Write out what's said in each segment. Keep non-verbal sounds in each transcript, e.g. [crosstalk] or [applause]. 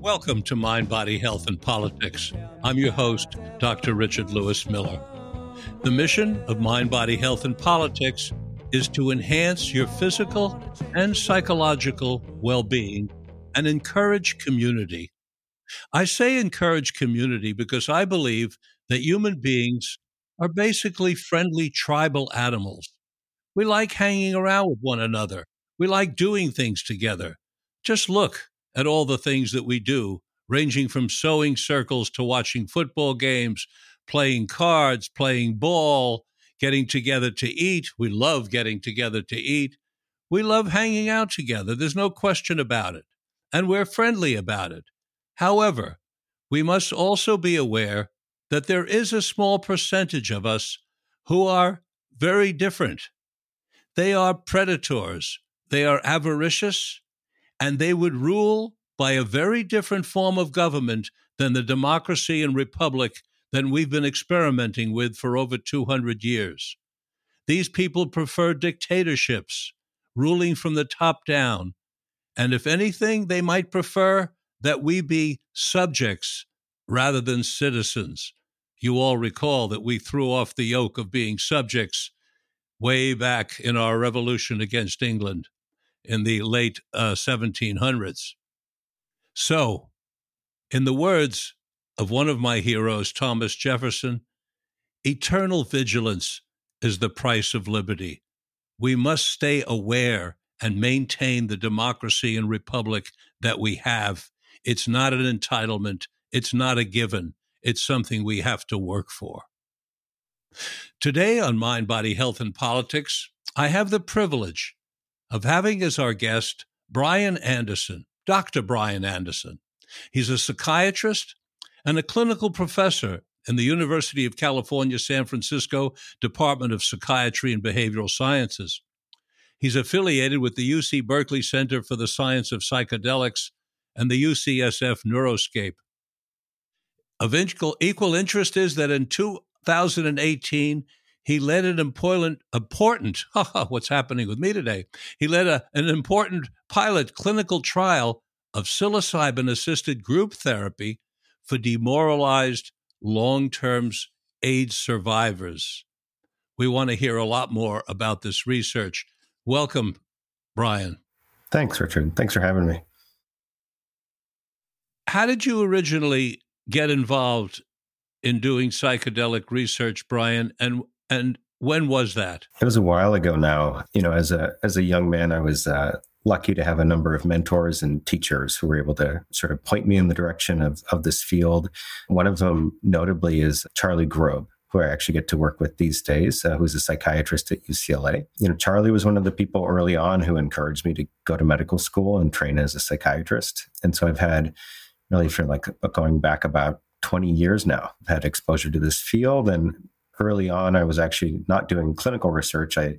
Welcome to Mind, Body, Health, and Politics. I'm your host, Dr. Richard Lewis Miller. The mission of Mind, Body, Health, and Politics is to enhance your physical and psychological well being and encourage community. I say encourage community because I believe that human beings are basically friendly tribal animals. We like hanging around with one another. We like doing things together. Just look at all the things that we do, ranging from sewing circles to watching football games, playing cards, playing ball, getting together to eat. We love getting together to eat. We love hanging out together. There's no question about it. And we're friendly about it. However, we must also be aware that there is a small percentage of us who are very different. They are predators, they are avaricious, and they would rule by a very different form of government than the democracy and republic than we've been experimenting with for over 200 years. These people prefer dictatorships, ruling from the top down. And if anything, they might prefer that we be subjects rather than citizens. You all recall that we threw off the yoke of being subjects way back in our revolution against England in the late uh, 1700s. So, in the words of one of my heroes, Thomas Jefferson, eternal vigilance is the price of liberty. We must stay aware and maintain the democracy and republic that we have. It's not an entitlement, it's not a given, it's something we have to work for. Today on Mind, Body, Health, and Politics, I have the privilege of having as our guest Brian Anderson, Dr. Brian Anderson. He's a psychiatrist and a clinical professor in the University of California, San Francisco Department of Psychiatry and Behavioral Sciences. He's affiliated with the UC Berkeley Center for the Science of Psychedelics and the UCSF Neuroscape. Of equal interest is that in 2018, he led an important, important [laughs] what's happening with me today? He led a, an important pilot clinical trial of psilocybin assisted group therapy for demoralized long term AIDS survivors. We want to hear a lot more about this research. Welcome, Brian. Thanks, Richard. Thanks for having me. How did you originally get involved in doing psychedelic research, Brian? And and when was that? It was a while ago now. You know, as a as a young man, I was uh, lucky to have a number of mentors and teachers who were able to sort of point me in the direction of of this field. One of them, notably, is Charlie Grob, who I actually get to work with these days, uh, who's a psychiatrist at UCLA. You know, Charlie was one of the people early on who encouraged me to go to medical school and train as a psychiatrist. And so I've had really for like going back about 20 years now, I've had exposure to this field and early on, I was actually not doing clinical research. I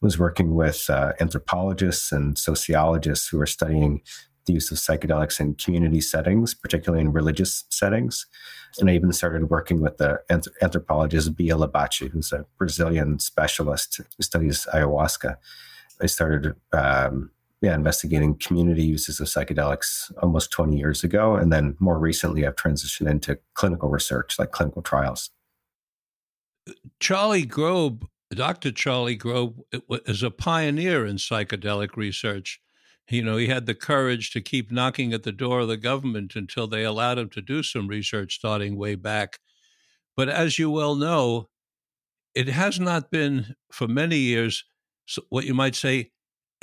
was working with uh, anthropologists and sociologists who were studying the use of psychedelics in community settings, particularly in religious settings. And I even started working with the anthropologist Bia Labate, who's a Brazilian specialist who studies ayahuasca. I started um, yeah, investigating community uses of psychedelics almost 20 years ago. And then more recently, I've transitioned into clinical research, like clinical trials. Charlie Grob, Dr. Charlie Grob, is a pioneer in psychedelic research. You know, he had the courage to keep knocking at the door of the government until they allowed him to do some research starting way back. But as you well know, it has not been for many years what you might say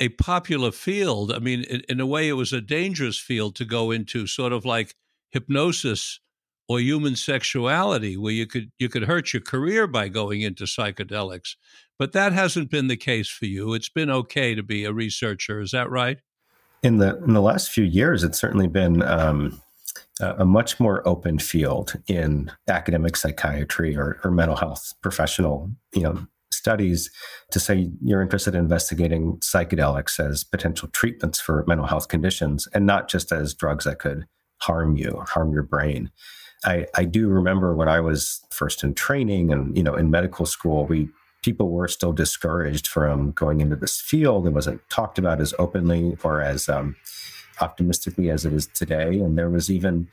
a popular field. I mean, in, in, a way, it was a dangerous field to go into, sort of like hypnosis or human sexuality where you could you could hurt your career by going into psychedelics. But that hasn't been the case for you. It's been okay to be a researcher. Is that right? In the in the last few years it's certainly been um, a much more open field in academic psychiatry or, or mental health professional you know studies to say you're interested in investigating psychedelics as potential treatments for mental health conditions and not just as drugs that could harm you or harm your brain. I, I do remember when I was first in training and you know in medical school, we people were still discouraged from going into this field. It wasn't talked about as openly or as um, optimistically as it is today. And there was even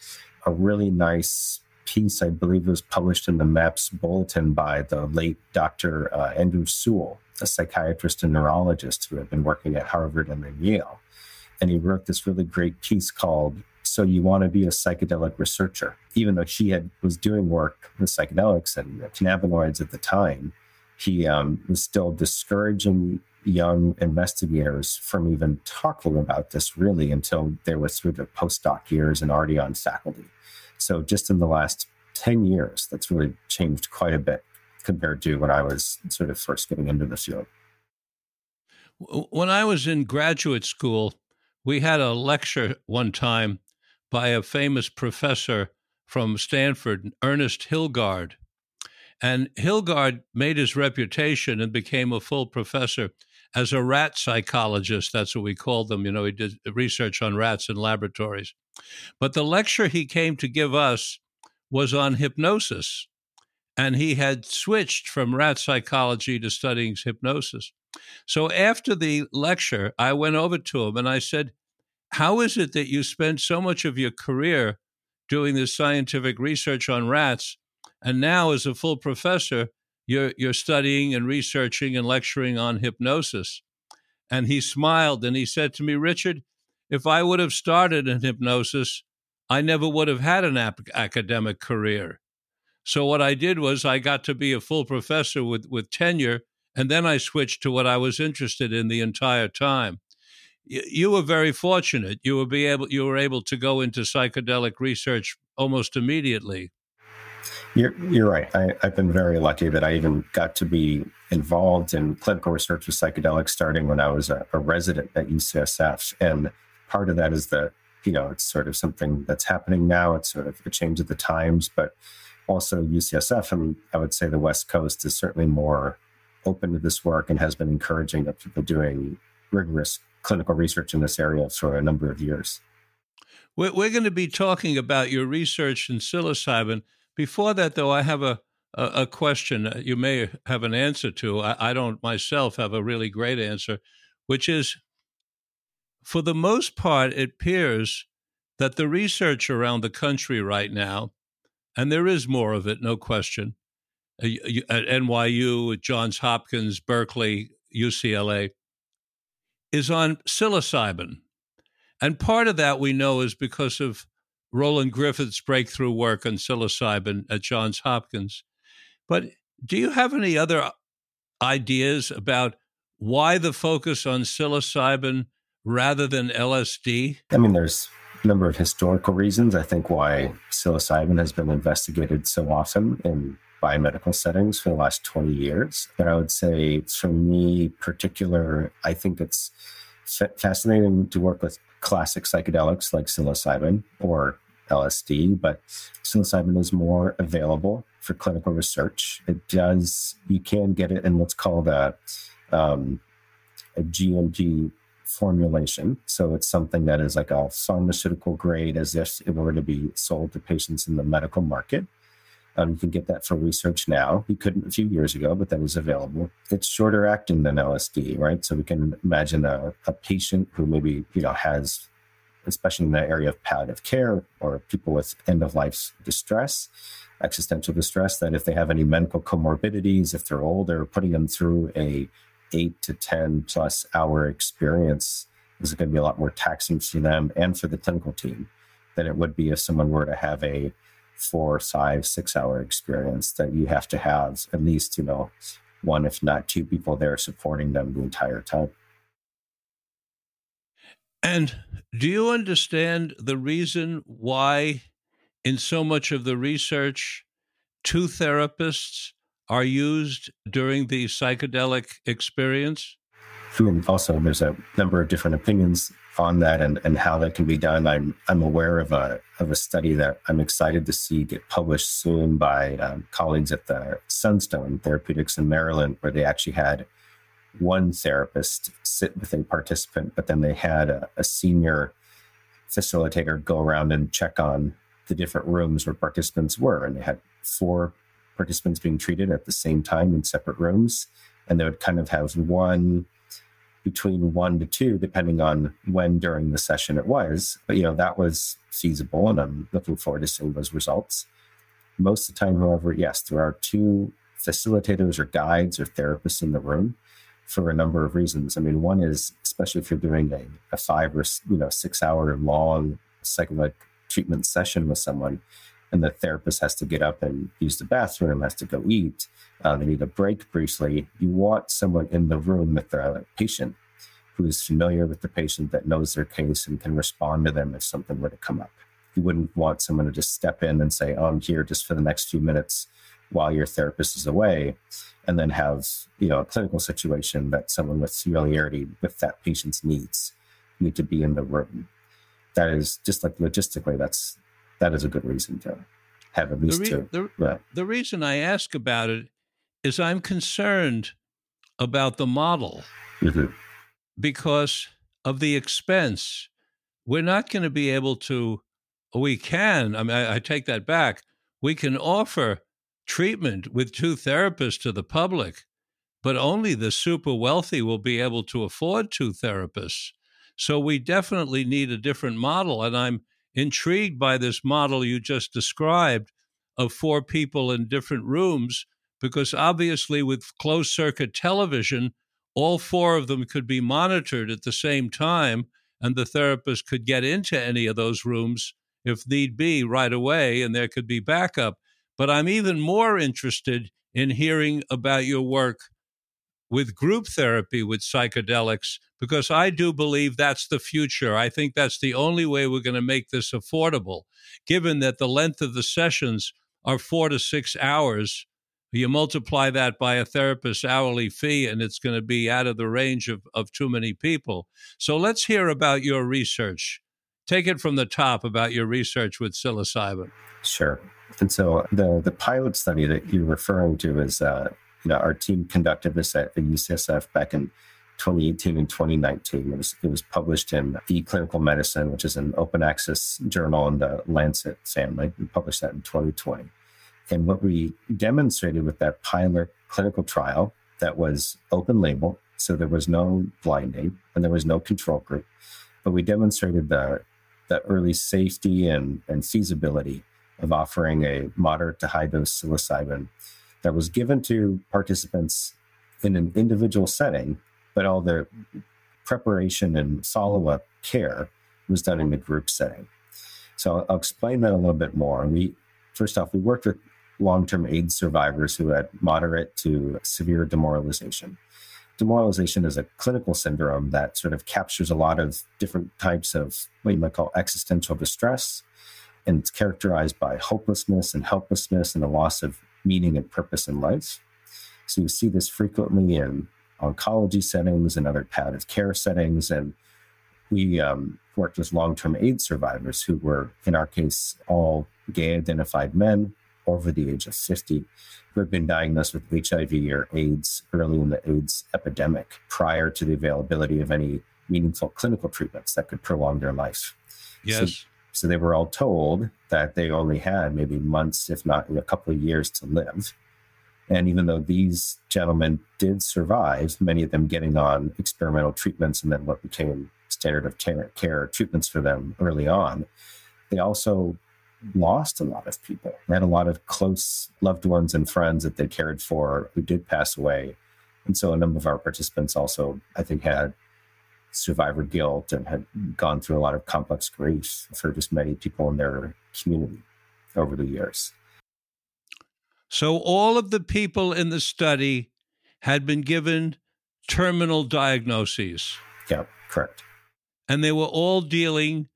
a really nice piece, I believe, was published in the MAPS Bulletin by the late Dr. Uh, Andrew Sewell, a psychiatrist and neurologist who had been working at Harvard and then Yale. And he wrote this really great piece called "So You Want to Be a Psychedelic Researcher." Even though she had was doing work with psychedelics and cannabinoids at the time, he um, was still discouraging young investigators from even talking about this really until they were through their postdoc years and already on faculty. So just in the last 10 years, that's really changed quite a bit compared to when I was sort of first getting into the field. When I was in graduate school, we had a lecture one time by a famous professor from Stanford, Ernest Hilgard. And Hilgard made his reputation and became a full professor as a rat psychologist. That's what we called them. You know, he did research on rats in laboratories. But the lecture he came to give us was on hypnosis. And he had switched from rat psychology to studying hypnosis. So after the lecture, I went over to him and I said, How is it that you spend so much of your career doing this scientific research on rats? And now, as a full professor, you're, you're studying and researching and lecturing on hypnosis. And he smiled and he said to me, Richard, if I would have started in hypnosis, I never would have had an ap- academic career. So what I did was I got to be a full professor with, with tenure, and then I switched to what I was interested in the entire time. Y- you were very fortunate. You were be able you were able to go into psychedelic research almost immediately. You're, you're right. I, have been very lucky that I even got to be involved in clinical research with psychedelics starting when I was a, a resident at UCSF. And part of that is that, you know, it's sort of something that's happening now. It's sort of a change of the times, but also UCSF and I would say the West Coast is certainly more open to this work and has been encouraging of people doing rigorous clinical research in this area for a number of years. We're, going to be talking about your research in psilocybin before that, though, I have a, a, question you may have an answer to. I don't myself have a really great answer, which is for the most part, it appears that the research around the country right now, and there is more of it, no question, uh, at NYU, at Johns Hopkins, Berkeley, UCLA, is on psilocybin. And part of that we know is because of Roland Griffiths' breakthrough work on psilocybin at Johns Hopkins. But do you have any other ideas about why the focus on psilocybin rather than LSD? I mean, there's a number of historical reasons, I think, why psilocybin has been investigated so often in biomedical settings for the last 20 years. But I would say, for me, particular, I think it's fascinating to work with classic psychedelics like psilocybin or LSD, but psilocybin is more available for clinical research. It does, you can get it in what's called a, um, a GMP formulation. So it's something that is like a pharmaceutical grade as if it were to be sold to patients in the medical market. Um, you can get that for research now. You couldn't a few years ago, but that is available. It's shorter acting than LSD, right? So we can imagine a, a patient who maybe you know has, especially in the area of palliative care or people with end of life distress, existential distress, that if they have any medical comorbidities, if they're older, putting them through a eight to ten plus hour experience is going to be a lot more taxing for them and for the clinical team than it would be if someone were to have a four, five, six hour experience that you have to have at least, you know, one, if not two people there supporting them the entire time. And do you understand the reason why, in so much of the research, two therapists are used during the psychedelic experience? Also, there's a number of different opinions on that and, and how that can be done. I'm I'm aware of a of a study that I'm excited to see get published soon by um, colleagues at the Sunstone Therapeutics in Maryland, where they actually had one therapist sit with a participant, but then they had a, a senior facilitator go around and check on the different rooms where participants were. And they had four participants being treated at the same time in separate rooms. And they would kind of have one between one to two, depending on when during the session it was. But, you know, that was feasible. And I'm looking forward to seeing those results. Most of the time, however, yes, there are two facilitators or guides or therapists in the room for a number of reasons. I mean, one is especially if you're doing a, a five or you know six hour long psychedelic treatment session with someone, and the therapist has to get up and use the bathroom, has to go eat, uh, they need a break briefly. You want someone in the room with the patient who is familiar with the patient that knows their case and can respond to them if something were to come up. You wouldn't want someone to just step in and say, "Oh, I'm here just for the next few minutes." while your therapist is away and then have you know a clinical situation that someone with familiarity with that patient's needs need to be in the room that is just like logistically that's that is a good reason to have at least the re- two the, the reason i ask about it is i'm concerned about the model mm-hmm. because of the expense we're not going to be able to we can i mean I, I take that back we can offer treatment with two therapists to the public, but only the super wealthy will be able to afford two therapists. So we definitely need a different model. And I'm intrigued by this model you just described of four people in different rooms, because obviously, with closed circuit television, all four of them could be monitored at the same time, and the therapist could get into any of those rooms if need be right away, and there could be backup. But I'm even more interested in hearing about your work with group therapy with psychedelics because I do believe that's the future. I think that's the only way we're going to make this affordable, given that the length of the sessions are four to six hours. You multiply that by a therapist's hourly fee, and it's going to be out of the range of, of too many people. So let's hear about your research. Take it from the top about your research with psilocybin. Sure. And so the the pilot study that you're referring to is, uh, you know, our team conducted this at the UCSF back in 2018 and 2019. It was, it was published in eClinical Medicine, which is an open access journal in the Lancet family. We published that in 2020. And what we demonstrated with that pilot clinical trial that was open label, so there was no blinding and there was no control group, but we demonstrated the the early safety and, and feasibility of offering a moderate to high dose psilocybin that was given to participants in an individual setting, but all the preparation and follow up care was done in the group setting. So I'll explain that a little bit more. We first off, we worked with long term AIDS survivors who had moderate to severe demoralization. Demoralization is a clinical syndrome that sort of captures a lot of different types of what you might call existential distress and it's characterized by hopelessness and helplessness and a loss of meaning and purpose in life. So you see this frequently in oncology settings and other palliative care settings. And we um, worked with long term AIDS survivors who were, in our case, all gay identified men over the age of 50 who had been diagnosed with HIV or AIDS early in the AIDS epidemic prior to the availability of any meaningful clinical treatments that could prolong their life. Yes. So so they were all told that they only had maybe months, if not a couple of years to live. And even though these gentlemen did survive, many of them getting on experimental treatments and then what became standard of care treatments for them early on, they also lost a lot of people. They had a lot of close loved ones and friends that they cared for who did pass away. And so a number of our participants also, I think, had survivor guilt and had gone through a lot of complex grief for just many people in their community over the years. So, all of the people in the study had been given terminal diagnoses. Yeah, correct. And they were all dealing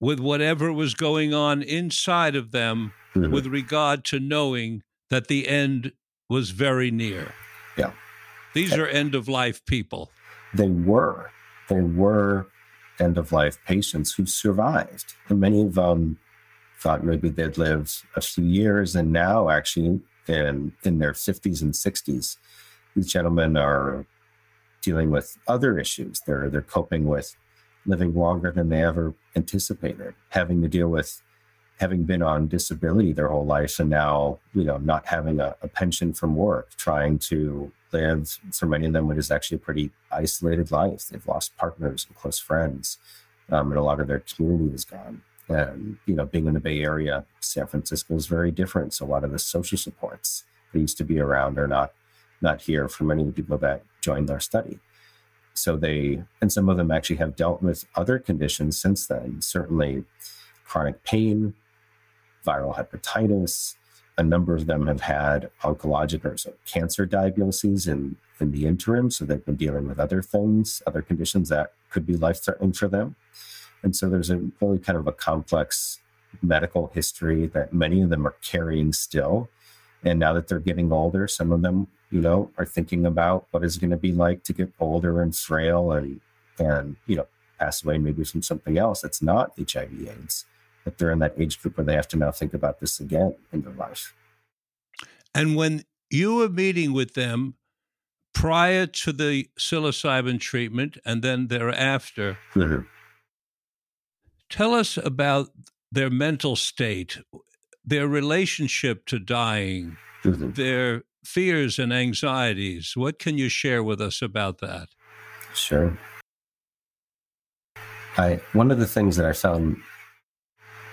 with whatever was going on inside of them mm-hmm. with regard to knowing that the end was very near. Yeah. These are end of life people. They were They were end of life patients who survived. And many of them thought maybe they'd live a few years, and now actually in, in their 50s and 60s, these gentlemen are dealing with other issues. They're, they're coping with living longer than they ever anticipated, having to deal with having been on disability their whole life and now, you know, not having a, a pension from work, trying to live for many of them what is actually a pretty isolated life. They've lost partners and close friends, um, and a lot of their community is gone. You know, being in the Bay Area, San Francisco is very different. So a lot of the social supports that used to be around are not not here for many of the people that joined our study. So they and some of them actually have dealt with other conditions since then. Certainly, chronic pain, viral hepatitis. A number of them have had oncologic or so cancer diagnoses in, in the interim. So they've been dealing with other things, other conditions that could be life threatening for them. And so there's a really kind of a complex medical history that many of them are carrying still. And now that they're getting older, some of them, you know, are thinking about what is it going to be like to get older and frail and, and, you know, pass away maybe from something else that's not HIV AIDS that they're in that age group where they have to now think about this again in their life. And when you were meeting with them prior to the psilocybin treatment and then thereafter, mm-hmm. Tell us about their mental state, their relationship to dying, mm-hmm. their fears and anxieties. What can you share with us about that? Sure. I one of the things that I found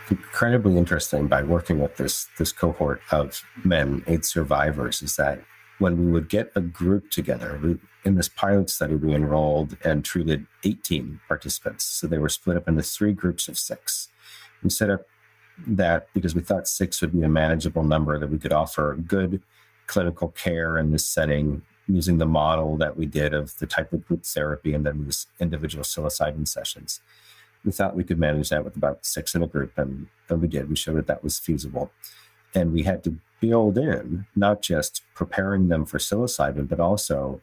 incredibly interesting by working with this this cohort of men, AIDS survivors, is that when we would get a group together, we, in this pilot study, we enrolled and treated 18 participants. So they were split up into three groups of six. We set up that because we thought six would be a manageable number that we could offer good clinical care in this setting using the model that we did of the type of group therapy and then these individual psilocybin sessions we thought we could manage that with about six in a group, and then we did. We showed that that was feasible. And we had to build in not just preparing them for psilocybin, but also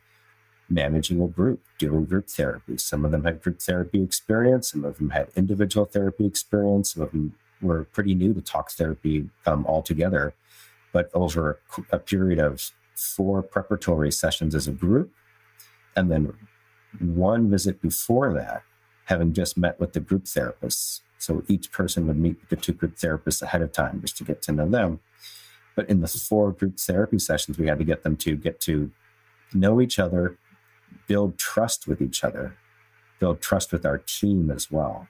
managing a group, doing group therapy. Some of them had group therapy experience, some of them had individual therapy experience, some of them were pretty new to talk therapy um, altogether. But over a period of four preparatory sessions as a group, and then one visit before that, having just met with the group therapists. So each person would meet with the two group therapists ahead of time just to get to know them. But in the four group therapy sessions, we had to get them to get to know each other, build trust with each other, build trust with our team as well,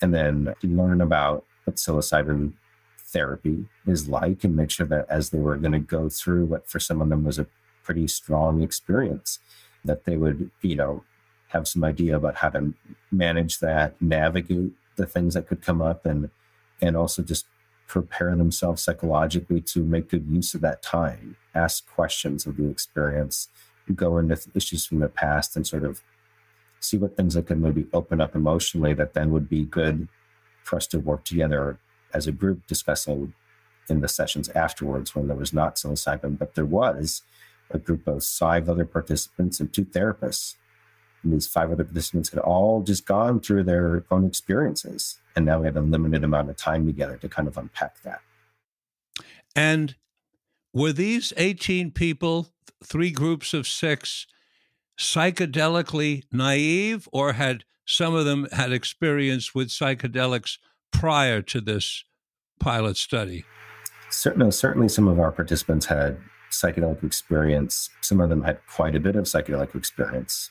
and then learn about what psilocybin therapy is like and make sure that as they were going to go through what for some of them was a pretty strong experience, that they would, you know, have some idea about how to manage that, navigate the things that could come up, and and also just prepare themselves psychologically to make good use of that time, ask questions of the experience, go into issues from the past, and sort of see what things that could maybe open up emotionally that then would be good for us to work together as a group discussing in the sessions afterwards when there was not psilocybin, but there was a group of five other participants and two therapists and these five other participants had all just gone through their own experiences. And now we had a limited amount of time together to kind of unpack that. And were these 18 people, three groups of six, psychedelically naive, or had some of them had experience with psychedelics prior to this pilot study? Certainly, certainly some of our participants had psychedelic experience. Some of them had quite a bit of psychedelic experience.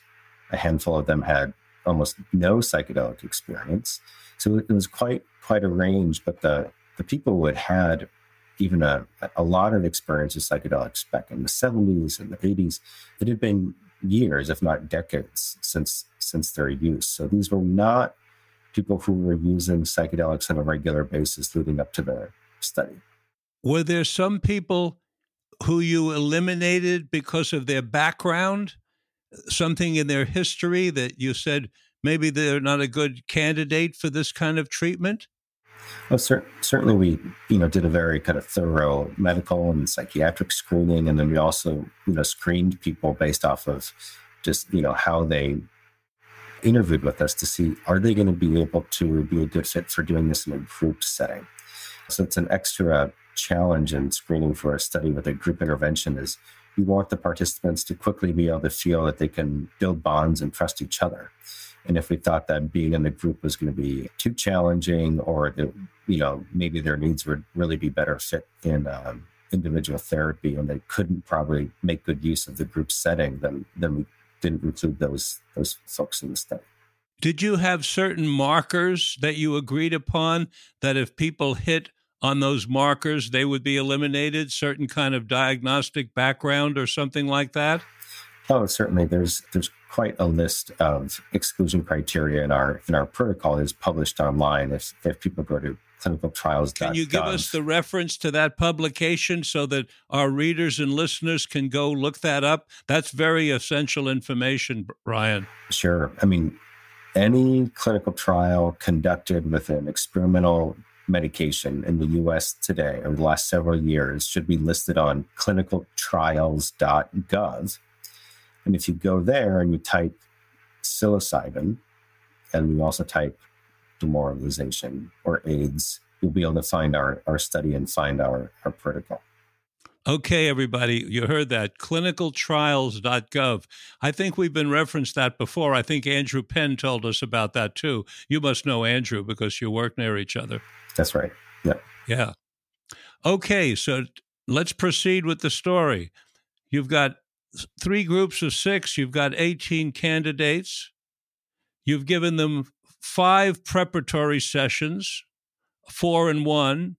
A handful of them had almost no psychedelic experience. So it was quite quite a range. But the the people who had had even a, a lot of experience with psychedelics back in the 70s and the 80s, it had been years, if not decades, since since their use. So these were not people who were using psychedelics on a regular basis leading up to the study. Were there some people who you eliminated because of their background? something in their history that you said maybe they're not a good candidate for this kind of treatment? Well, cer- certainly we, you know, did a very kind of thorough medical and psychiatric screening, and then we also, you know, screened people based off of just, you know, how they interviewed with us to see are they going to be able to be a good fit for doing this in a group setting. So it's an extra challenge in screening for a study with a group intervention is we want the participants to quickly be able to feel that they can build bonds and trust each other. And if we thought that being in the group was going to be too challenging, or that, you know maybe their needs would really be better fit in um, individual therapy, and they couldn't probably make good use of the group setting, then then we didn't include those those folks in the study. Did you have certain markers that you agreed upon that if people hit on those markers, they would be eliminated? Certain kind of diagnostic background or something like that? Oh, certainly. There's there's quite a list of exclusion criteria in our in our protocol is published online. If if people go to clinical trials. Can you give us the reference to that publication so that our readers and listeners can go look that up? That's very essential information, Brian. Sure. I mean, any clinical trial conducted with an experimental medication in the US today over the last several years should be listed on clinicaltrials.gov. And if you go there and you type psilocybin, and you also type demoralization or AIDS, you'll be able to find our, our study and find our, our protocol. Okay, everybody, you heard that. Clinicaltrials.gov. I think we've been referenced that before. I think Andrew Penn told us about that too. You must know Andrew because you work near each other. That's right. Yeah. Yeah. Okay, so let's proceed with the story. You've got three groups of six, you've got 18 candidates. You've given them five preparatory sessions, four and one,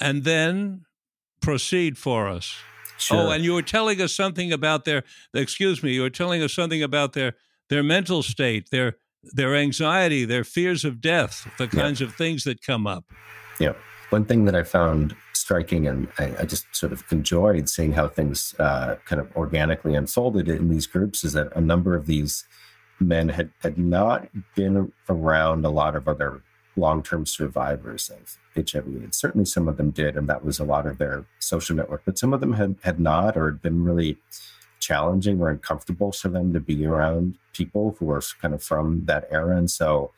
and then proceed for us. Sure. Oh, and you were telling us something about their excuse me, you were telling us something about their their mental state, their their anxiety, their fears of death, the kinds yeah. of things that come up. Yeah. One thing that I found striking, and I, I just sort of enjoyed seeing how things uh, kind of organically unfolded in these groups, is that a number of these men had, had not been around a lot of other long term survivors of HIV. And certainly some of them did, and that was a lot of their social network, but some of them had, had not or had been really challenging or uncomfortable for them to be around people who were kind of from that era. And so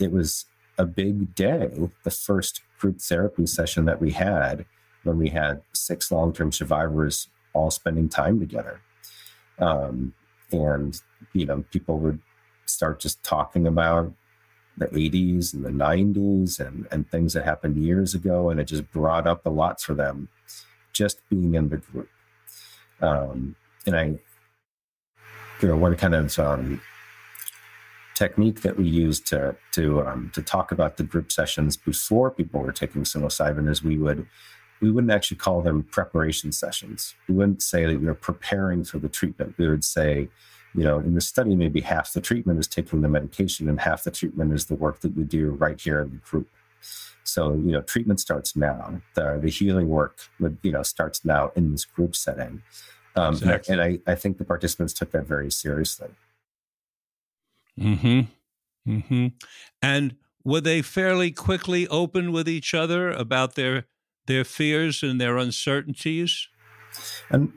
it was a big day, the first group therapy session that we had when we had six long term survivors all spending time together. Um, and, you know, people would start just talking about the 80s and the 90s and, and things that happened years ago. And it just brought up a lot for them just being in the group. Um, and I, you know, one kind of um, technique that we used to to um, to talk about the group sessions before people were taking psilocybin is we would we wouldn't actually call them preparation sessions. We wouldn't say that we were preparing for the treatment. We would say, you know, in the study, maybe half the treatment is taking the medication and half the treatment is the work that you do right here in the group. So, you know, treatment starts now. The, the healing work, would, you know, starts now in this group setting. Um, exactly. And, I, and I, I think the participants took that very seriously. Mm-hmm. Mm-hmm. And were they fairly quickly open with each other about their their fears and their uncertainties? And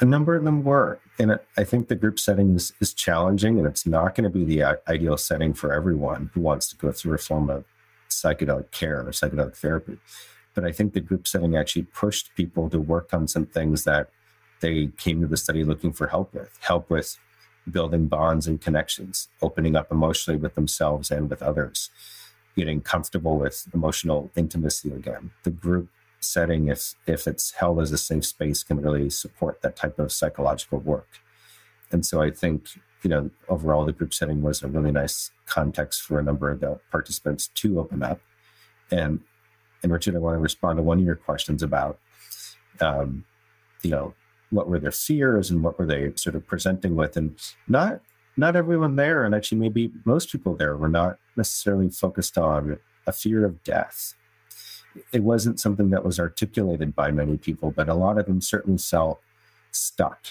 a number of them were. And I think the group setting is, is challenging, and it's not going to be the uh, ideal setting for everyone who wants to go through a form of psychedelic care or psychedelic therapy. But I think the group setting actually pushed people to work on some things that they came to the study looking for help with help with building bonds and connections, opening up emotionally with themselves and with others, getting comfortable with emotional intimacy again. The group setting, if if it's held as a safe space, can really support that type of psychological work. And so I think you know overall the group setting was a really nice context for a number of the participants to open up. And and Richard, I want to respond to one of your questions about um, you know what were their fears and what were they sort of presenting with, and not not everyone there, and actually maybe most people there were not necessarily focused on a fear of death it wasn't something that was articulated by many people, but a lot of them certainly felt stuck,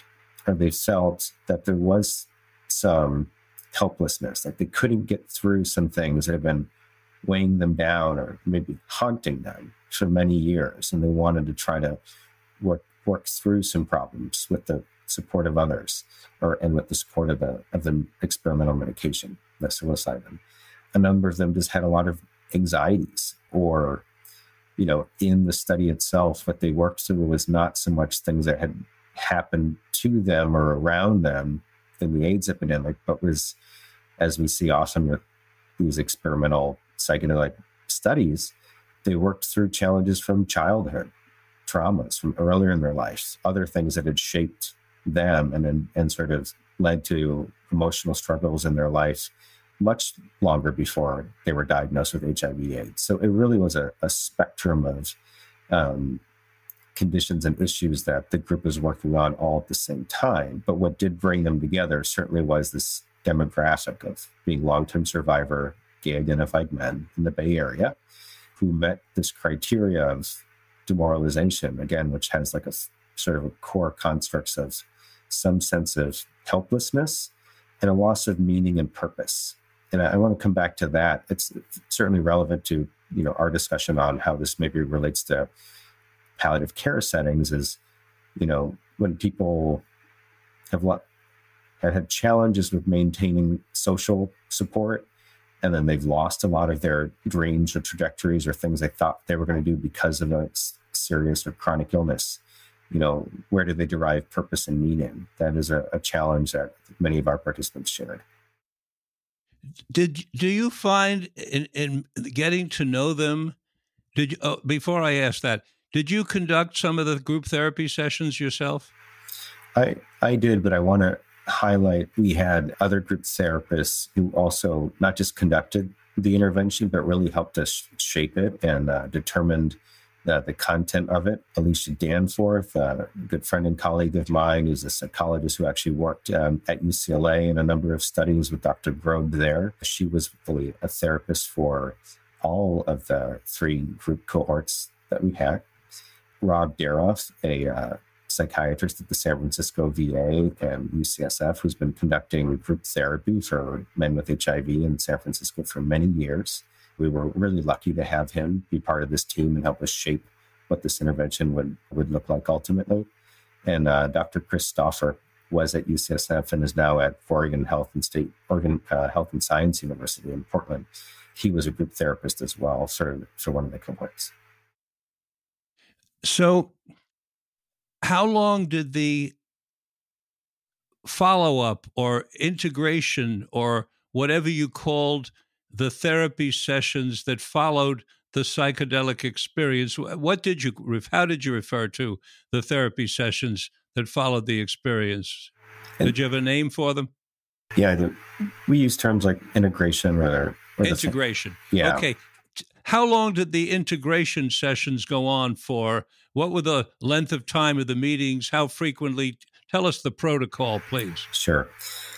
or they felt that there was some helplessness, like they couldn't get through some things that have been weighing them down or maybe haunting them for many years, and they wanted to try to work work through some problems with the support of others, or and with the support of the of the experimental medication, the psilocybin. A number of them just had a lot of anxieties or you know, in the study itself, what they worked through was not so much things that had happened to them or around them in the AIDS epidemic, but was, as we see often with these experimental psychedelic studies, they worked through challenges from childhood, traumas from earlier in their lives, other things that had shaped them and, and sort of led to emotional struggles in their life much longer before they were diagnosed with HIV AIDS. So it really was a, a spectrum of um, conditions and issues that the group was working on all at the same time. But what did bring them together certainly was this demographic of being long term survivor, gay identified men in the Bay Area who met this criteria of demoralization, again, which has like a sort of a core constructs of some sense of helplessness and a loss of meaning and purpose. And I, want to come back to that. It's, certainly relevant to you know our discussion on how this maybe relates to palliative care settings. Is you know when people have lo- have had challenges with maintaining social support and then they've lost a lot of their dreams or trajectories or things they thought they were going to do because of a serious or chronic illness you know where do they derive purpose and meaning that is a, a challenge that many of our participants shared did do you find in, in getting to know them did you oh, before i ask that did you conduct some of the group therapy sessions yourself? I i did but i want to highlight we had other group therapists who also not just conducted the intervention, but really helped us shape it and uh, determined the, content of it. Alicia Danforth, a good friend and colleague of mine, who's a psychologist who actually worked um, at UCLA in a number of studies with Dr. Grob there. She was really a therapist for all of the three group cohorts that we had. Rob Daroff, a uh, psychiatrist at the San Francisco VA and UCSF who's been conducting group therapy for men with HIV in San Francisco for many years. We were really lucky to have him be part of this team and help us shape what this intervention would, would look like ultimately. And uh, Dr. Chris Stauffer was at UCSF and is now at Oregon Health and State Oregon uh, Health and Science University in Portland. He was a group therapist as well for, for one of the cohorts. So how long did the follow up or integration or whatever you called the therapy sessions that followed the psychedelic experience? What did you how did you refer to the therapy sessions that followed the experience? Did you have a name for them? Yeah we use terms like integration or, or integration. Yeah. Okay. How long did the integration sessions go on for? What were the length of time of the meetings? How frequently? Tell us the protocol, please. Sure.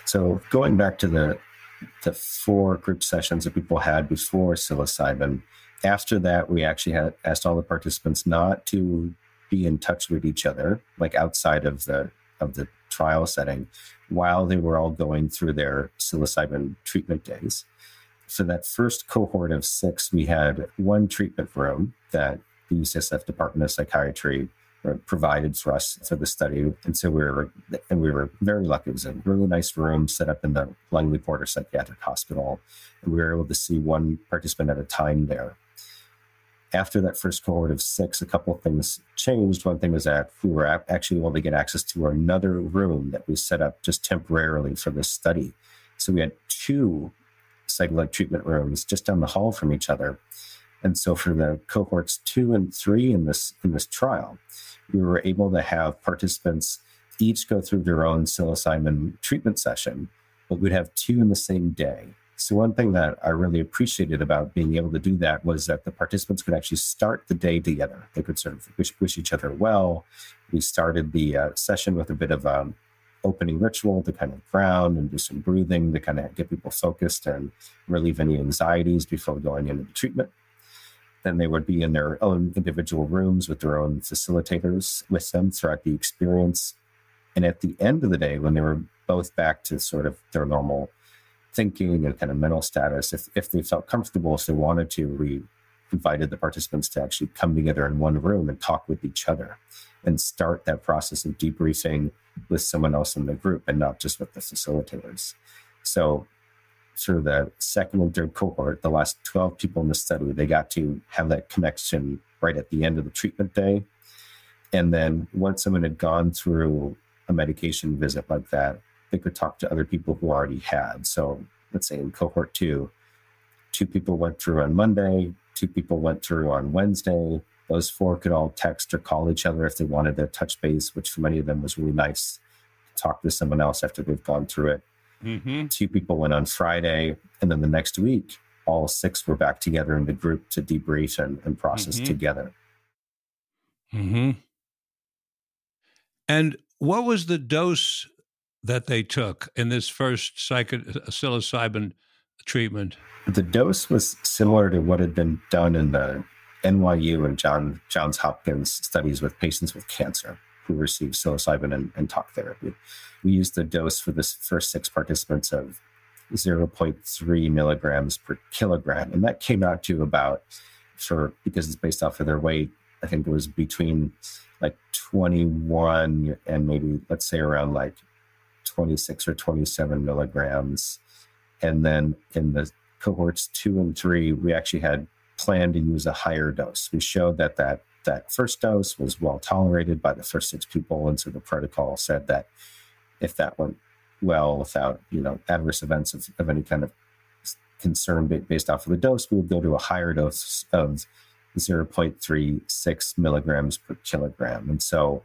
So going back to the the four group sessions that people had before psilocybin, after that we actually had asked all the participants not to be in touch with each other, like outside of the of the trial setting, while they were all going through their psilocybin treatment days. So that first cohort of six, we had one treatment room that the UCSF Department of Psychiatry provided for us for the study. And so we were, and we were very lucky. It was a really nice room set up in the Langley Porter Psychiatric Hospital. And we were able to see one participant at a time there. After that first cohort of six, a couple of things changed. One thing was that we were actually able to get access to another room that we set up just temporarily for this study. So we had two psychedelic treatment rooms just down the hall from each other. And so for the cohorts two and three in this in this trial, we were able to have participants each go through their own psilocybin treatment session, but we'd have two in the same day. So one thing that I really appreciated about being able to do that was that the participants could actually start the day together. They could sort of wish, wish each other well. We started the uh, session with a bit of um, opening ritual to kind of ground and do some breathing to kind of get people focused and relieve any anxieties before going into the treatment. Then they would be in their own individual rooms with their own facilitators with them throughout the experience. And at the end of the day, when they were both back to sort of their normal thinking and kind of mental status, if, if they felt comfortable, if they wanted to, we invited the participants to actually come together in one room and talk with each other and start that process of debriefing with someone else in the group and not just with the facilitators. So sort of the second and third cohort, the last 12 people in the study, they got to have that connection right at the end of the treatment day. And then once someone had gone through a medication visit like that, they could talk to other people who already had. So let's say in cohort two, two people went through on Monday, two people went through on Wednesday. Those four could all text or call each other if they wanted to touch base, which for many of them was really nice to talk to someone else after they've gone through it. Mm-hmm. Two people went on Friday, and then the next week, all six were back together in the group to debrief and, and process mm-hmm. together. Hmm. And what was the dose that they took in this first psycho- psilocybin treatment? The dose was similar to what had been done in the NYU and John, Johns Hopkins studies with patients with cancer who received psilocybin and, and talk therapy. We used the dose for the first six participants of 0.3 milligrams per kilogram. And that came out to about, for because it's based off of their weight, I think it was between like 21 and maybe, let's say, around like 26 or 27 milligrams. And then in the cohorts two and three, we actually had planned to use a higher dose. We showed that that, that first dose was well tolerated by the first six people. And so the protocol said that if that went well without you know adverse events of, of any kind of concern based off of the dose, we would go to a higher dose of 0.36 milligrams per kilogram. And so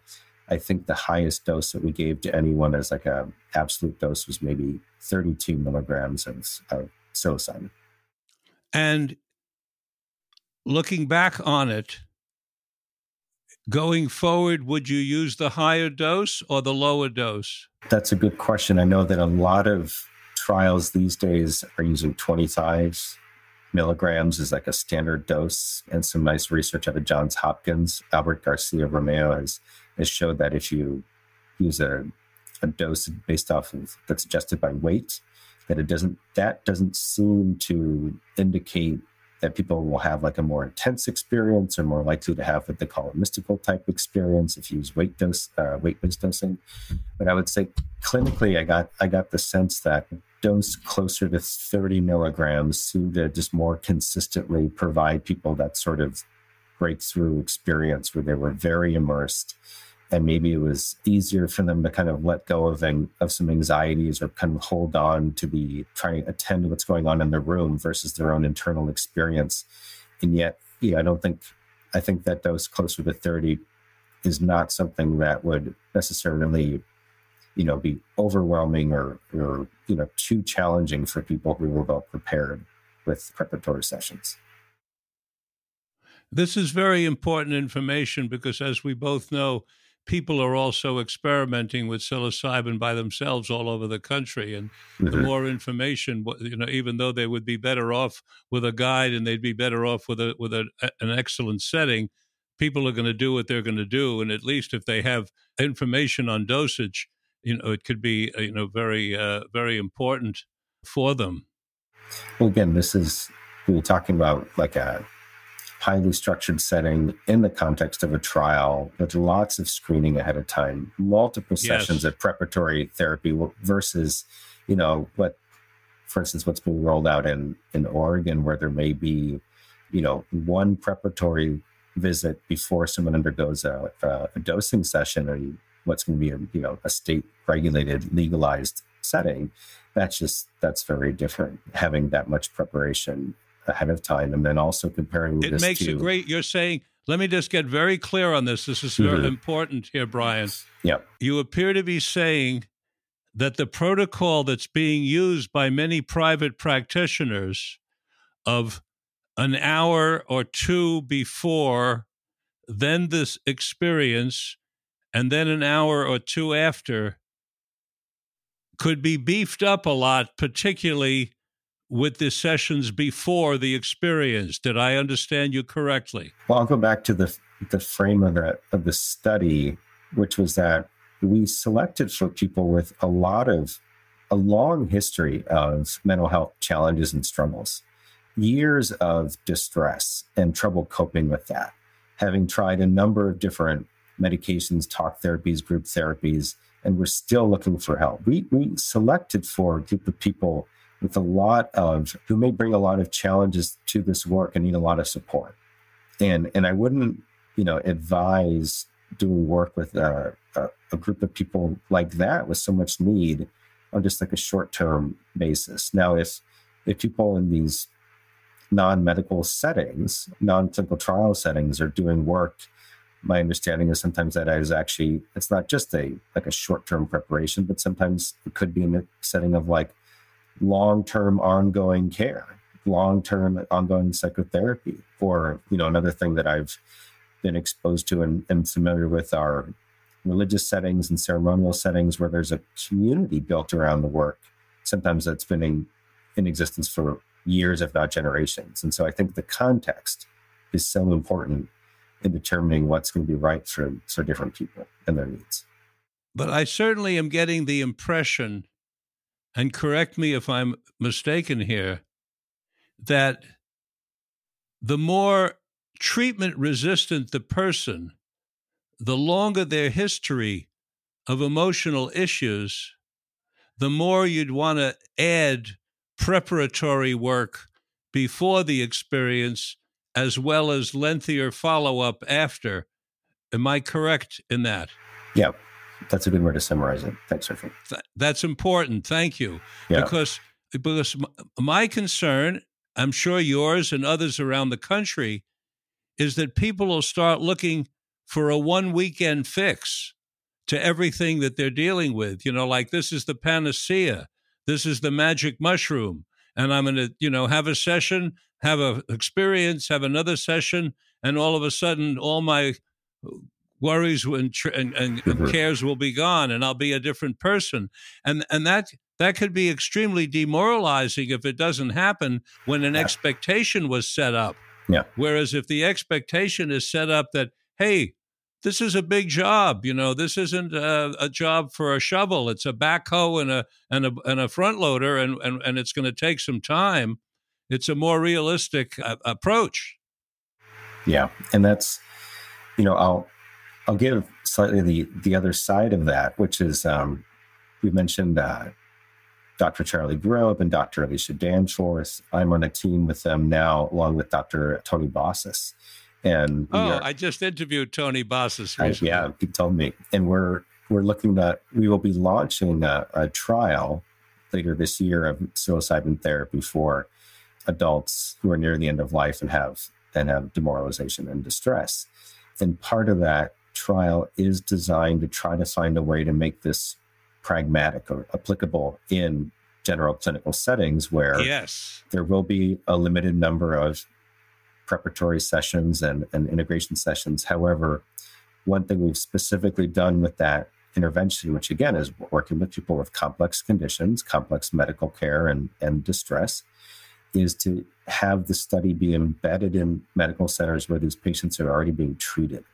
I think the highest dose that we gave to anyone as like a absolute dose was maybe 32 milligrams of, of psilocybin. And looking back on it, Going forward, would you use the higher dose or the lower dose? That's a good question. I know that a lot of trials these days are using 25 milligrams as like a standard dose. And some nice research out of Johns Hopkins, Albert Garcia Romeu has, has showed that if you use a, a dose based off of that's adjusted by weight, that it doesn't that doesn't seem to indicate that people will have like a more intense experience or more likely to have what they call a mystical type experience if you use weight dose uh, weight based dosing. But i would say clinically i got i got the sense that dose closer to 30 milligrams seemed to just more consistently provide people that sort of breakthrough experience where they were very immersed and maybe it was easier for them to kind of let go of of some anxieties or kind of hold on to be trying to attend to what's going on in the room versus their own internal experience. And yet, yeah, I don't think I think that dose closer to 30 is not something that would necessarily, you know, be overwhelming or or you know too challenging for people who were well prepared with preparatory sessions. This is very important information because, as we both know, people are also experimenting with psilocybin by themselves all over the country. And mm-hmm. the more information, you know, even though they would be better off with a guide and they'd be better off with a with a, an excellent setting, people are going to do what they're going to do. And at least if they have information on dosage, you know, it could be uh, you know very uh, very important for them. Well, again, this is we're talking about like a highly structured setting in the context of a trial with lots of screening ahead of time, multiple yes. sessions of preparatory therapy versus, you know, what, for instance, what's being rolled out in, in Oregon, where there may be, you know, one preparatory visit before someone undergoes a, a dosing session and what's going to be a, you know, a state regulated, legalized setting. That's just, that's very different having that much preparation ahead of time, and then also comparing. It makes to, it great. You're saying. Let me just get very clear on this. This is very mm-hmm. important here, Brian. Yeah. You appear to be saying that the protocol that's being used by many private practitioners of an hour or two before, then this experience, and then an hour or two after could be beefed up a lot, particularly with the sessions before the experience. Did I understand you correctly? Well, I'll go back to the the frame of the of the study, which was that we selected for people with a lot of a long history of mental health challenges and struggles, years of distress and trouble coping with that, having tried a number of different medications, talk therapies, group therapies, and we're still looking for help. We we selected for a group of people with a lot of who may bring a lot of challenges to this work and need a lot of support. And and I wouldn't, you know, advise doing work with a, a, a group of people like that with so much need on just like a short term basis. Now, if if people in these non medical settings, non clinical trial settings are doing work, my understanding is sometimes that is actually it's not just a like a short term preparation, but sometimes it could be in a setting of like long term ongoing care, long term ongoing psychotherapy, or you know another thing that I've been exposed to and, and familiar with are religious settings and ceremonial settings where there's a community built around the work. Sometimes that's been in, in existence for years, if not generations. And so I think the context is so important in determining what's going to be right for, for different people and their needs. But I certainly am getting the impression, and correct me if I'm mistaken here, that the more treatment resistant the person, the longer their history of emotional issues, the more you'd want to add preparatory work before the experience as well as lengthier follow up after. Am I correct in that? Yeah, that's a good way to summarize it. Thanks, Richard. Th- that's important. Thank you. Yeah. Because because my concern, I'm sure yours and others around the country, is that people will start looking for a one weekend fix to everything that they're dealing with. You know, like this is the panacea this is the magic mushroom and i'm going to you know have a session have a experience have another session and all of a sudden all my worries and, and, and, mm-hmm. cares will be gone and i'll be a different person and and that that could be extremely demoralizing if it doesn't happen when an yeah. expectation was set up yeah whereas if the expectation is set up that hey this is a big job. You know, this isn't a, a, job for a shovel. It's a backhoe and a and a and a front loader, and and, and it's going to take some time. It's a more realistic uh, approach. Yeah, and that's you know I'll I'll give slightly the the other side of that, which is um, we mentioned uh, Dr. Charlie Grob and Dr. Alicia Danforth. I'm on a team with them now, along with Dr. Tony Bossis and oh, are, I just interviewed Tony Bossis recently. I, yeah, he told me, and we're we're looking at we will be launching a, a trial later this year of psilocybin therapy for adults who are near the end of life and have and have demoralization and distress. And part of that trial is designed to try to find a way to make this pragmatic or applicable in general clinical settings where yes. there will be a limited number of preparatory sessions and, and integration sessions. However, one thing we've specifically done with that intervention, which again is working with people with complex conditions, complex medical care, and, and distress, is to have the study be embedded in medical centers where these patients are already being treated,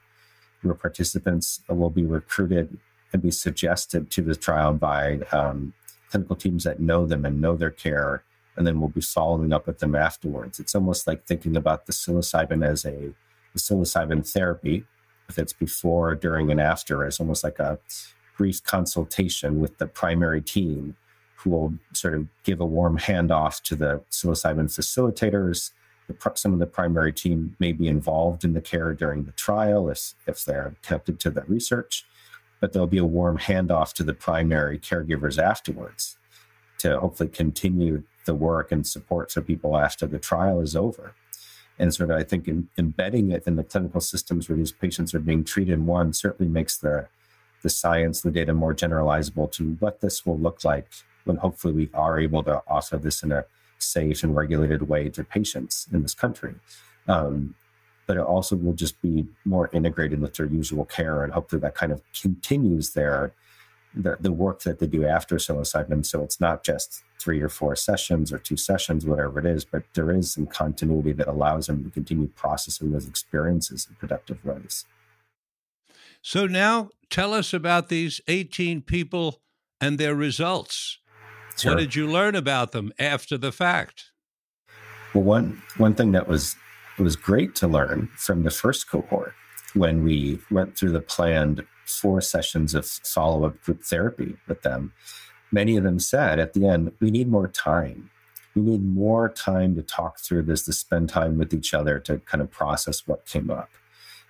where participants will be recruited and be suggested to the trial by um, clinical teams that know them and know their care and then we'll be following up with them afterwards. It's almost like thinking about the psilocybin as a psilocybin therapy, if it's before, during, and after, as almost like a brief consultation with the primary team who will sort of give a warm handoff to the psilocybin facilitators. Some of the primary team may be involved in the care during the trial if, if they're connected to the research, but there'll be a warm handoff to the primary caregivers afterwards to hopefully continue the work and support for people after the trial is over. And sort of, I think, in, embedding it in the clinical systems where these patients are being treated, one certainly makes the the science, the data more generalizable to what this will look like when hopefully we are able to offer this in a safe and regulated way to patients in this country. Um, but it also will just be more integrated with their usual care, and hopefully that kind of continues their the, the work that they do after psilocybin. So it's not just three or four sessions or two sessions, whatever it is, but there is some continuity that allows them to continue processing those experiences in productive ways. So now tell us about these 18 people and their results. Sure. What did you learn about them after the fact? Well, one one thing that was was great to learn from the first cohort when we went through the planned four sessions of follow up group therapy with them, many of them said at the end, we need more time. We need more time to talk through this, to spend time with each other to kind of process what came up.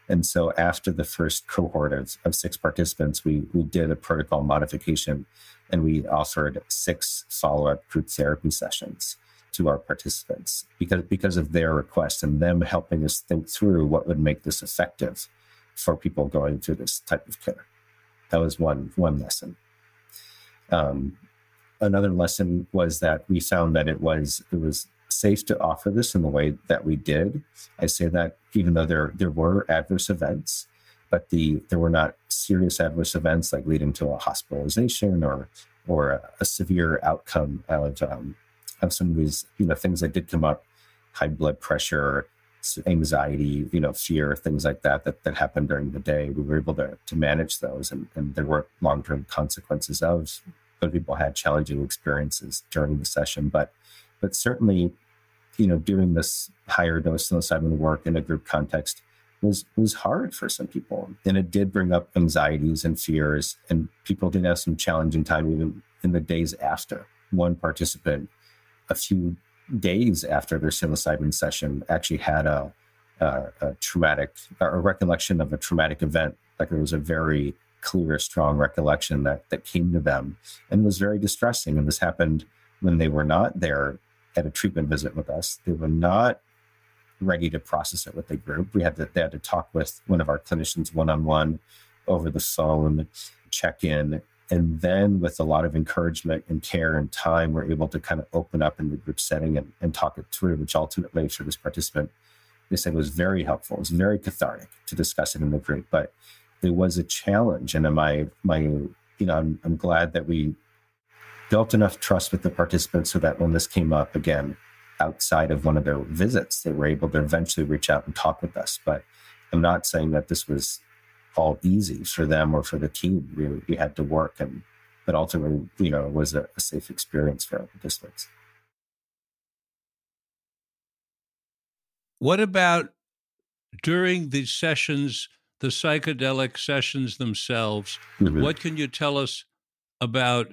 And so after the first cohort of, of six participants, we, we did a protocol modification and we offered six follow-up group therapy sessions to our participants because, because of their request and them helping us think through what would make this effective for people going through this type of care. That was one, one lesson. Um, another lesson was that we found that it was, it was safe to offer this in the way that we did. I say that even though there there were adverse events, but the there were not serious adverse events like leading to a hospitalization or or a, a severe outcome of um, of some of these you know things that did come up, high blood pressure, anxiety, you know, fear, things like that that that happened during the day. We were able to to manage those, and, and there were long term consequences of. But people had challenging experiences during the session, but but certainly you know, doing this higher dose psilocybin work in a group context was was hard for some people, and it did bring up anxieties and fears, and people did have some challenging time even in the days after. One participant, a few days after their psilocybin session, actually had a, a, a traumatic, a recollection of a traumatic event. Like there was a very clear, strong recollection that that came to them, and was very distressing. And this happened when they were not there at a treatment visit with us. They were not ready to process it with the group. We had to they had to talk with one of our clinicians one on one over the phone, check in, and then with a lot of encouragement and care and time, we're able to kind of open up in the group setting and, and talk it through, which ultimately for this participant, they said was very helpful. It was very cathartic to discuss it in the group, but it was a challenge. And my my you know, I'm, I'm glad that we built enough trust with the participants so that when this came up again outside of one of their visits, they were able to eventually reach out and talk with us. But I'm not saying that this was all easy for them or for the team. We, we had to work, and but ultimately, you know, it was a, a safe experience for our participants. What about during the sessions, the psychedelic sessions themselves? Mm-hmm. What can you tell us about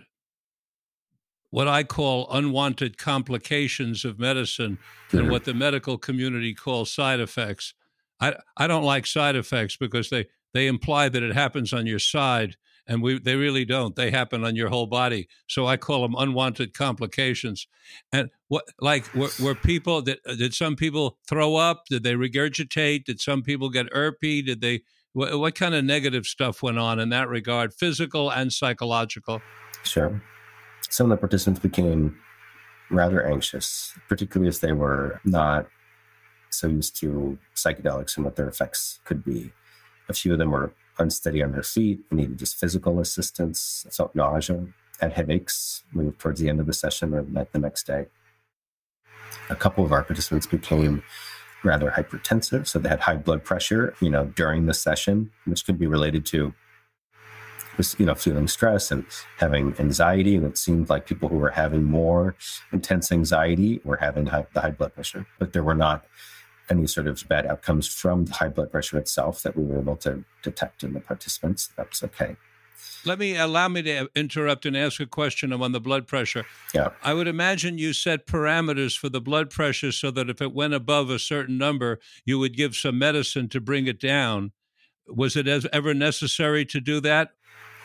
what I call unwanted complications of medicine and what the medical community calls side effects. I, I don't like side effects because they, they imply that it happens on your side, and we they really don't. They happen on your whole body. So I call them unwanted complications. And what like were, were people did uh, did some people throw up? Did they regurgitate? Did some people get herpes? Did they what, what kind of negative stuff went on in that regard, physical and psychological? Sure some of the participants became rather anxious, particularly as they were not so used to psychedelics and what their effects could be. A few of them were unsteady on their feet, needed just physical assistance, felt nausea, had headaches moved towards the end of the session or the next day. A couple of our participants became rather hypertensive, so they had high blood pressure, you know, during the session, which could be related to was you know feeling stress and having anxiety and it seemed like people who were having more intense anxiety were having high, the high blood pressure but there were not any sort of bad outcomes from the high blood pressure itself that we were able to detect in the participants that was okay let me allow me to interrupt and ask a question on the blood pressure. Yeah. I would imagine you set parameters for the blood pressure so that if it went above a certain number, you would give some medicine to bring it down. Was it ever necessary to do that?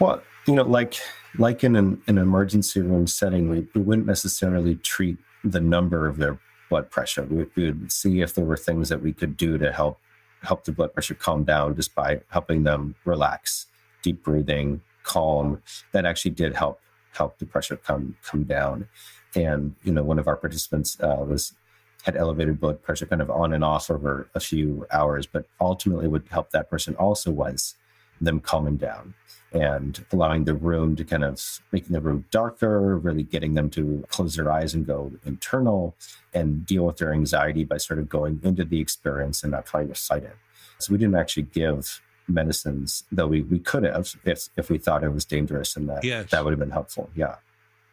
Well, you know, like like in an, an emergency room setting, we, we wouldn't necessarily treat the number of their blood pressure. We, we would see if there were things that we could do to help help the blood pressure calm down just by helping them relax, deep breathing, calm. That actually did help help the pressure come come down. And you know, one of our participants uh, was had elevated blood pressure kind of on and off over a few hours, but ultimately would help that person also was them calming down and allowing the room to kind of making the room darker, really getting them to close their eyes and go internal and deal with their anxiety by sort of going into the experience and not trying to fight it. So we didn't actually give medicines, though we, we could have if, if we thought it was dangerous and that yes. that would have been helpful. Yeah.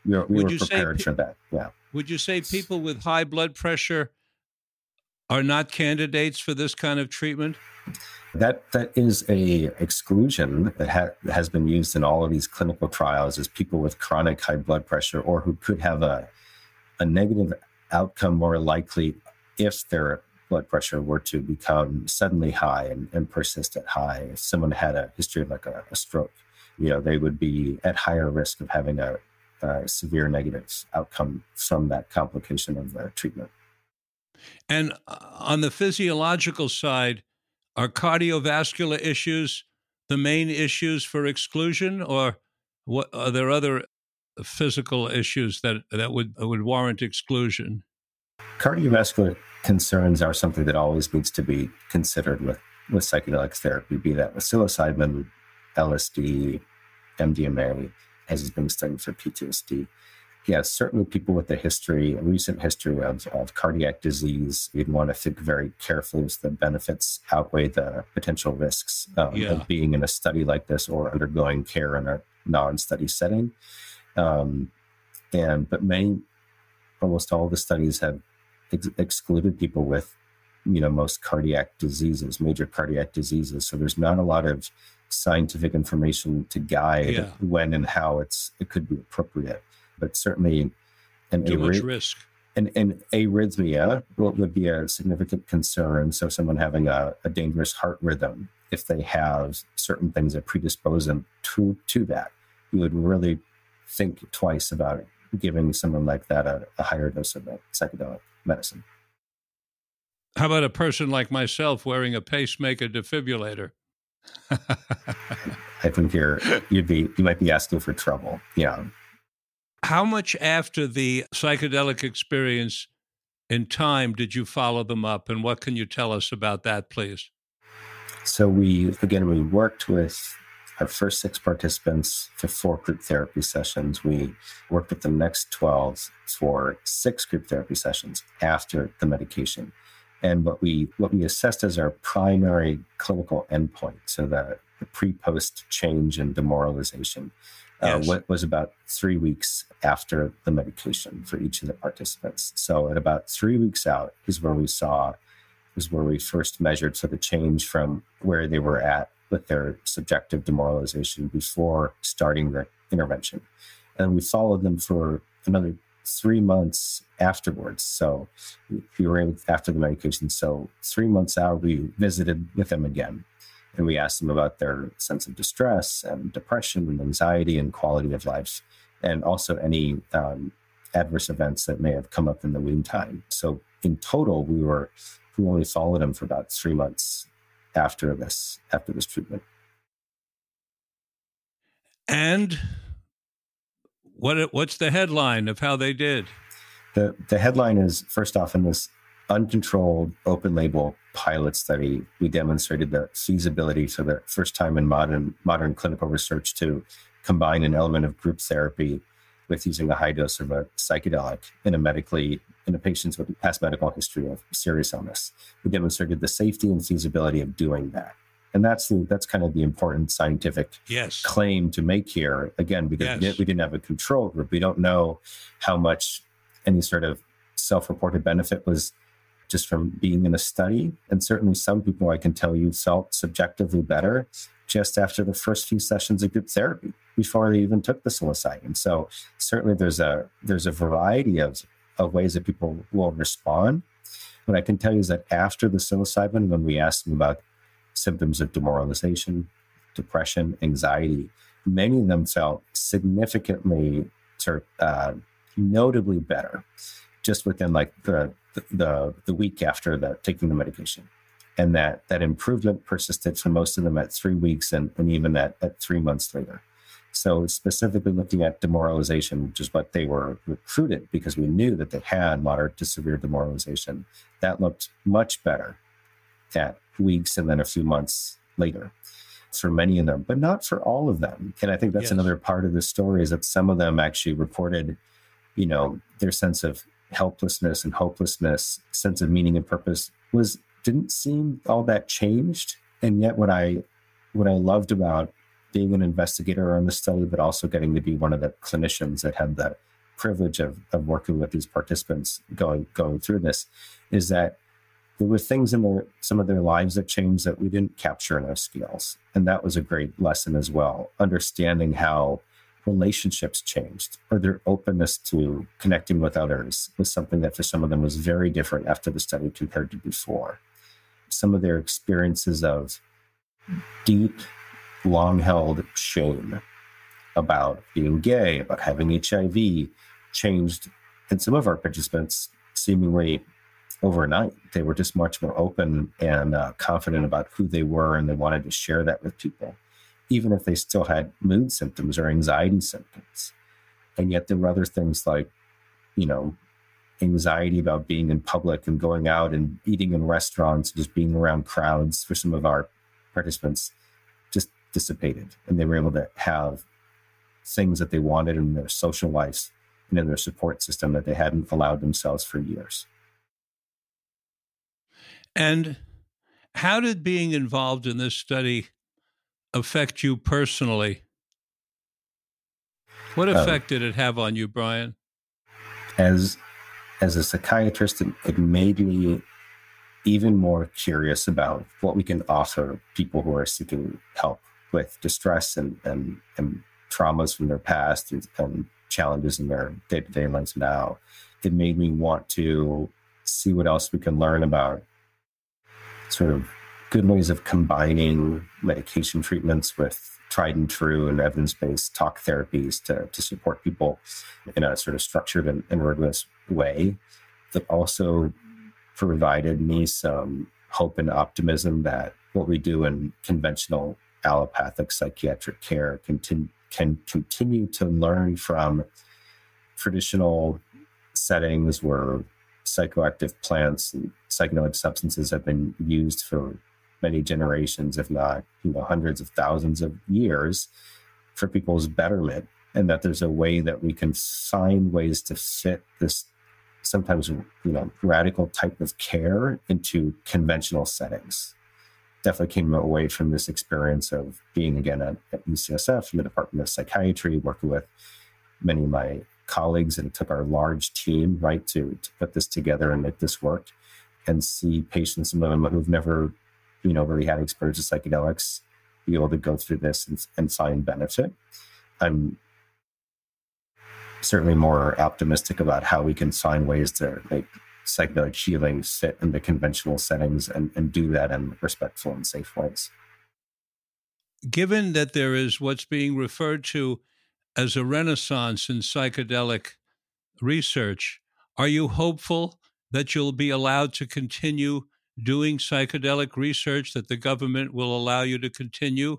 We were, we were prepared for that. Yeah. Would you say people with high blood pressure are not candidates for this kind of treatment? That that is a exclusion that ha- has been used in all of these clinical trials is people with chronic high blood pressure or who could have a a negative outcome more likely if their blood pressure were to become suddenly high and, and persist at high, if someone had a history of like a, a stroke, you know, they would be at higher risk of having a, a severe negative outcome from that complication of the treatment. And uh, on the physiological side, are cardiovascular issues the main issues for exclusion, or what are there other physical issues that that would would warrant exclusion? Cardiovascular concerns are something that always needs to be considered with with psychedelic therapy, be that with psilocybin, LSD, MDMA, as has been studied for PTSD yes, certainly people with a history, a recent history of, of cardiac disease, you'd want to think very carefully as the benefits outweigh the potential risks um, yeah. of being in a study like this or undergoing care in a non-study setting. Um, and but many, almost all the studies have ex- excluded people with, you know, most cardiac diseases, major cardiac diseases. So there's not a lot of scientific information to guide yeah. when and how it's it could be appropriate but certainly an too much risk. An, an arrhythmia would be a significant concern. So, someone having a, a dangerous heart rhythm, if they have certain things that predispose them to, to that, you would really think twice about giving someone like that a, a higher dose of psychedelic medicine. How about a person like myself wearing a pacemaker defibrillator? [laughs] I think you're you'd be you might be asking for trouble. Yeah. How much after the psychedelic experience in time did you follow them up, and what can you tell us about that, please? So we again we worked with our first six participants for four group therapy sessions. We worked with the next 12 for six group therapy sessions after the medication. And what we what we assessed as our primary clinical endpoint, so the, the pre-post change and demoralization, uh, yes. what was about three weeks after the medication for each of the participants. So at about three weeks out is where we saw is where we first measured so the change from where they were at with their subjective demoralization before starting the intervention. And we followed them for another three months afterwards. So we were after the medication. So three months out, we visited with them again. And we asked them about their sense of distress and depression and anxiety and quality of life, and also any um, adverse events that may have come up in the meantime. So in total, we were we only followed them for about three months after this after this treatment. And what what's the headline of how they did? The the headline is first off in this uncontrolled open label pilot study, we demonstrated the feasibility for the first time in modern modern clinical research to combine an element of group therapy with using a high dose of a psychedelic in a medically in a patients with past medical history of serious illness. We demonstrated the safety and feasibility of doing that. And that's the, that's kind of the important scientific yes. claim to make here. Again, because yes. we, didn't, we didn't have a control group, we don't know how much any sort of self-reported benefit was just from being in a study. And certainly some people I can tell you felt subjectively better just after the first few sessions of group therapy before they even took the psilocybin. So certainly there's a there's a variety of, of ways that people will respond. What I can tell you is that after the psilocybin, when we asked them about symptoms of demoralization, depression, anxiety, many of them felt significantly sort of uh, notably better just within like the the the week after the taking the medication. And that that improvement persisted for most of them at three weeks and, and even at, at three months later. So specifically looking at demoralization which is what they were recruited because we knew that they had moderate to severe demoralization that looked much better at weeks and then a few months later for many of them but not for all of them. And i think that's yes. another part of the story is that some of them actually reported you know their sense of helplessness and hopelessness, sense of meaning and purpose was didn't seem all that changed. And yet what I what I loved about being an investigator on the study, but also getting to be one of the clinicians that had the privilege of, of working with these participants going going through this, is that there were things in their some of their lives that changed that we didn't capture in our scales. And that was a great lesson as well. Understanding how relationships changed or their openness to connecting with others was something that for some of them was very different after the study compared to before. Some of their experiences of deep, long held shame about being gay, about having HIV, changed in some of our participants seemingly overnight. They were just much more open and uh, confident about who they were, and they wanted to share that with people even if they still had mood symptoms or anxiety symptoms. And yet there were other things like, you know, anxiety about being in public and going out and eating in restaurants, just being around crowds for some of our participants just dissipated. And they were able to have things that they wanted in their social lives and in their support system that they hadn't allowed themselves for years. And how did being involved in this study affect you personally? What um, effect um, did it have on you, Brian? As as a psychiatrist, it, it made me even more curious about what we can offer people who are seeking help with distress and and, and traumas from their past and, and challenges in their day to day lives now. It made me want to see what else we can learn about sort of good ways of combining medication treatments with tried and true and evidence based talk therapies to, to support people in a sort of structured and, and rigorous way that also provided me some hope and optimism that what we do in conventional allopathic psychiatric care can, can continue to learn from traditional settings where psychoactive plants and psychedelic substances have been used for many generations, if not you know hundreds of thousands of years, for people's betterment, and that there's a way that we can find ways to fit this sometimes you know radical type of care into conventional settings. Definitely came away from this experience of being again at, at UCSF in the Department of Psychiatry, working with many of my colleagues, and it took our large team right to to put this together and make this work and see patients, some of them who've never you know, really had exposure to psychedelics, be able to go through this and, and find benefit. I'm certainly more optimistic about how we can find ways to make psychedelic healing fit the conventional settings and, and do that in respectful and safe ways. Given that there is what's being referred to as a renaissance in psychedelic research, are you hopeful that you'll be allowed to continue doing psychedelic research that the government will allow you to continue?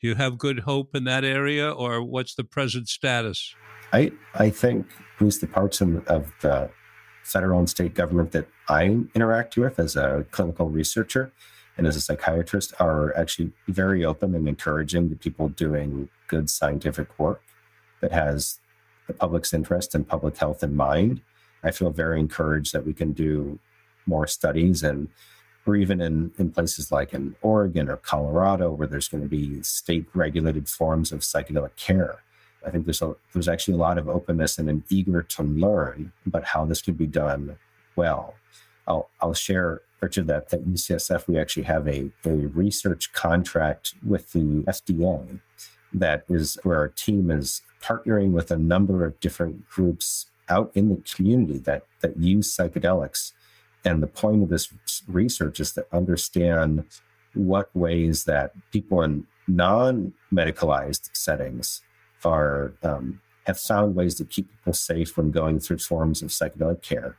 Do you have good hope in that area, or what's the present status? I I think at least the parts of the federal and state government that I interact with as a clinical researcher and as a psychiatrist are actually very open and encouraging to people doing good scientific work that has the public's interest and public health in mind. I feel very encouraged that we can do more studies and or even in, in places like in Oregon or Colorado, where there's going to be state regulated forms of psychedelic care. I think there's a, there's actually a lot of openness and an eager to learn about how this could be done well. I'll, I'll share, Richard, that at UCSF, we actually have a, a research contract with the FDA that is where our team is partnering with a number of different groups out in the community that, that use psychedelics and the point of this research is to understand what ways that people in non-medicalized settings are um, have found ways to keep people safe when going through forms of psychedelic care,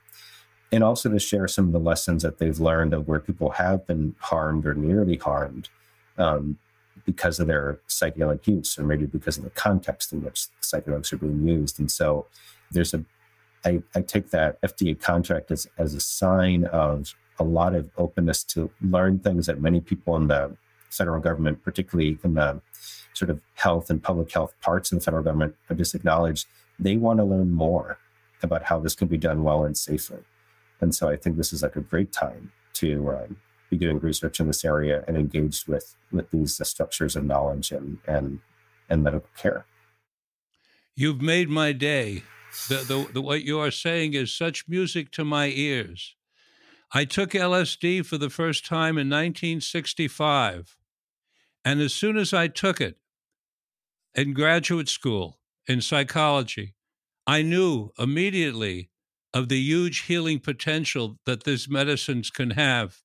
and also to share some of the lessons that they've learned of where people have been harmed or nearly harmed um, because of their psychedelic use, or maybe because of the context in which psychedelics are being used. And so, there's a I, I take that FDA contract as, as a sign of a lot of openness to learn things that many people in the federal government, particularly in the sort of health and public health parts of the federal government, have just acknowledged they want to learn more about how this can be done well and safely. And so I think this is like a great time to uh, be doing research in this area and engaged with with these uh, structures of knowledge and and and medical care. You've made my day the, the, the, what you are saying is such music to my ears. I took LSD for the first time in 1965. And as soon as I took it in graduate school in psychology, I knew immediately of the huge healing potential that these medicines can have.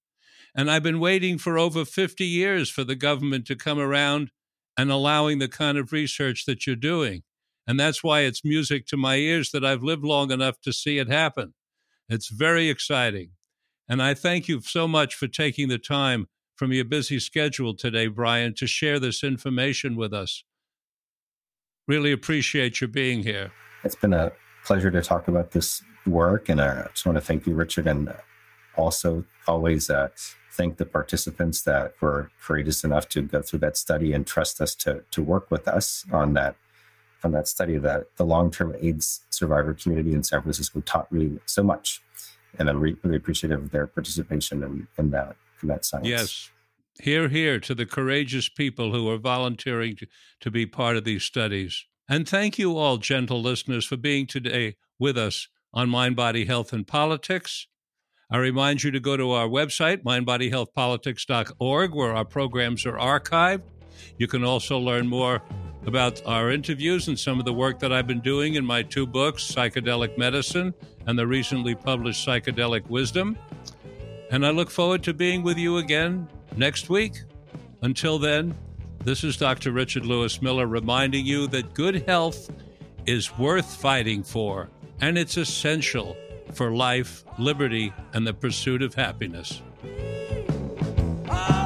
And I've been waiting for over 50 years for the government to come around and allowing the kind of research that you're doing. And that's why it's music to my ears that I've lived long enough to see it happen. It's very exciting. And I thank you so much for taking the time from your busy schedule today, Brian, to share this information with us. Really appreciate you being here. It's been a pleasure to talk about this work. And I just want to thank you, Richard, and also always uh, thank the participants that were courageous enough to go through that study and trust us to, to work with us on that on that study that the long-term AIDS survivor community in San Francisco taught me so much. And I'm re- really appreciative of their participation in, in that in that science. Yes. Here, here to the courageous people who are volunteering to, to be part of these studies. And thank you all, gentle listeners, for being today with us on Mind, Body, Health, and Politics. I remind you to go to our website, mindbodyhealthpolitics.org, where our programs are archived. You can also learn more about our interviews and some of the work that I've been doing in my two books, Psychedelic Medicine and the recently published Psychedelic Wisdom. And I look forward to being with you again next week. Until then, this is Dr. Richard Louis Miller reminding you that good health is worth fighting for, and it's essential for life, liberty, and the pursuit of happiness. Ah!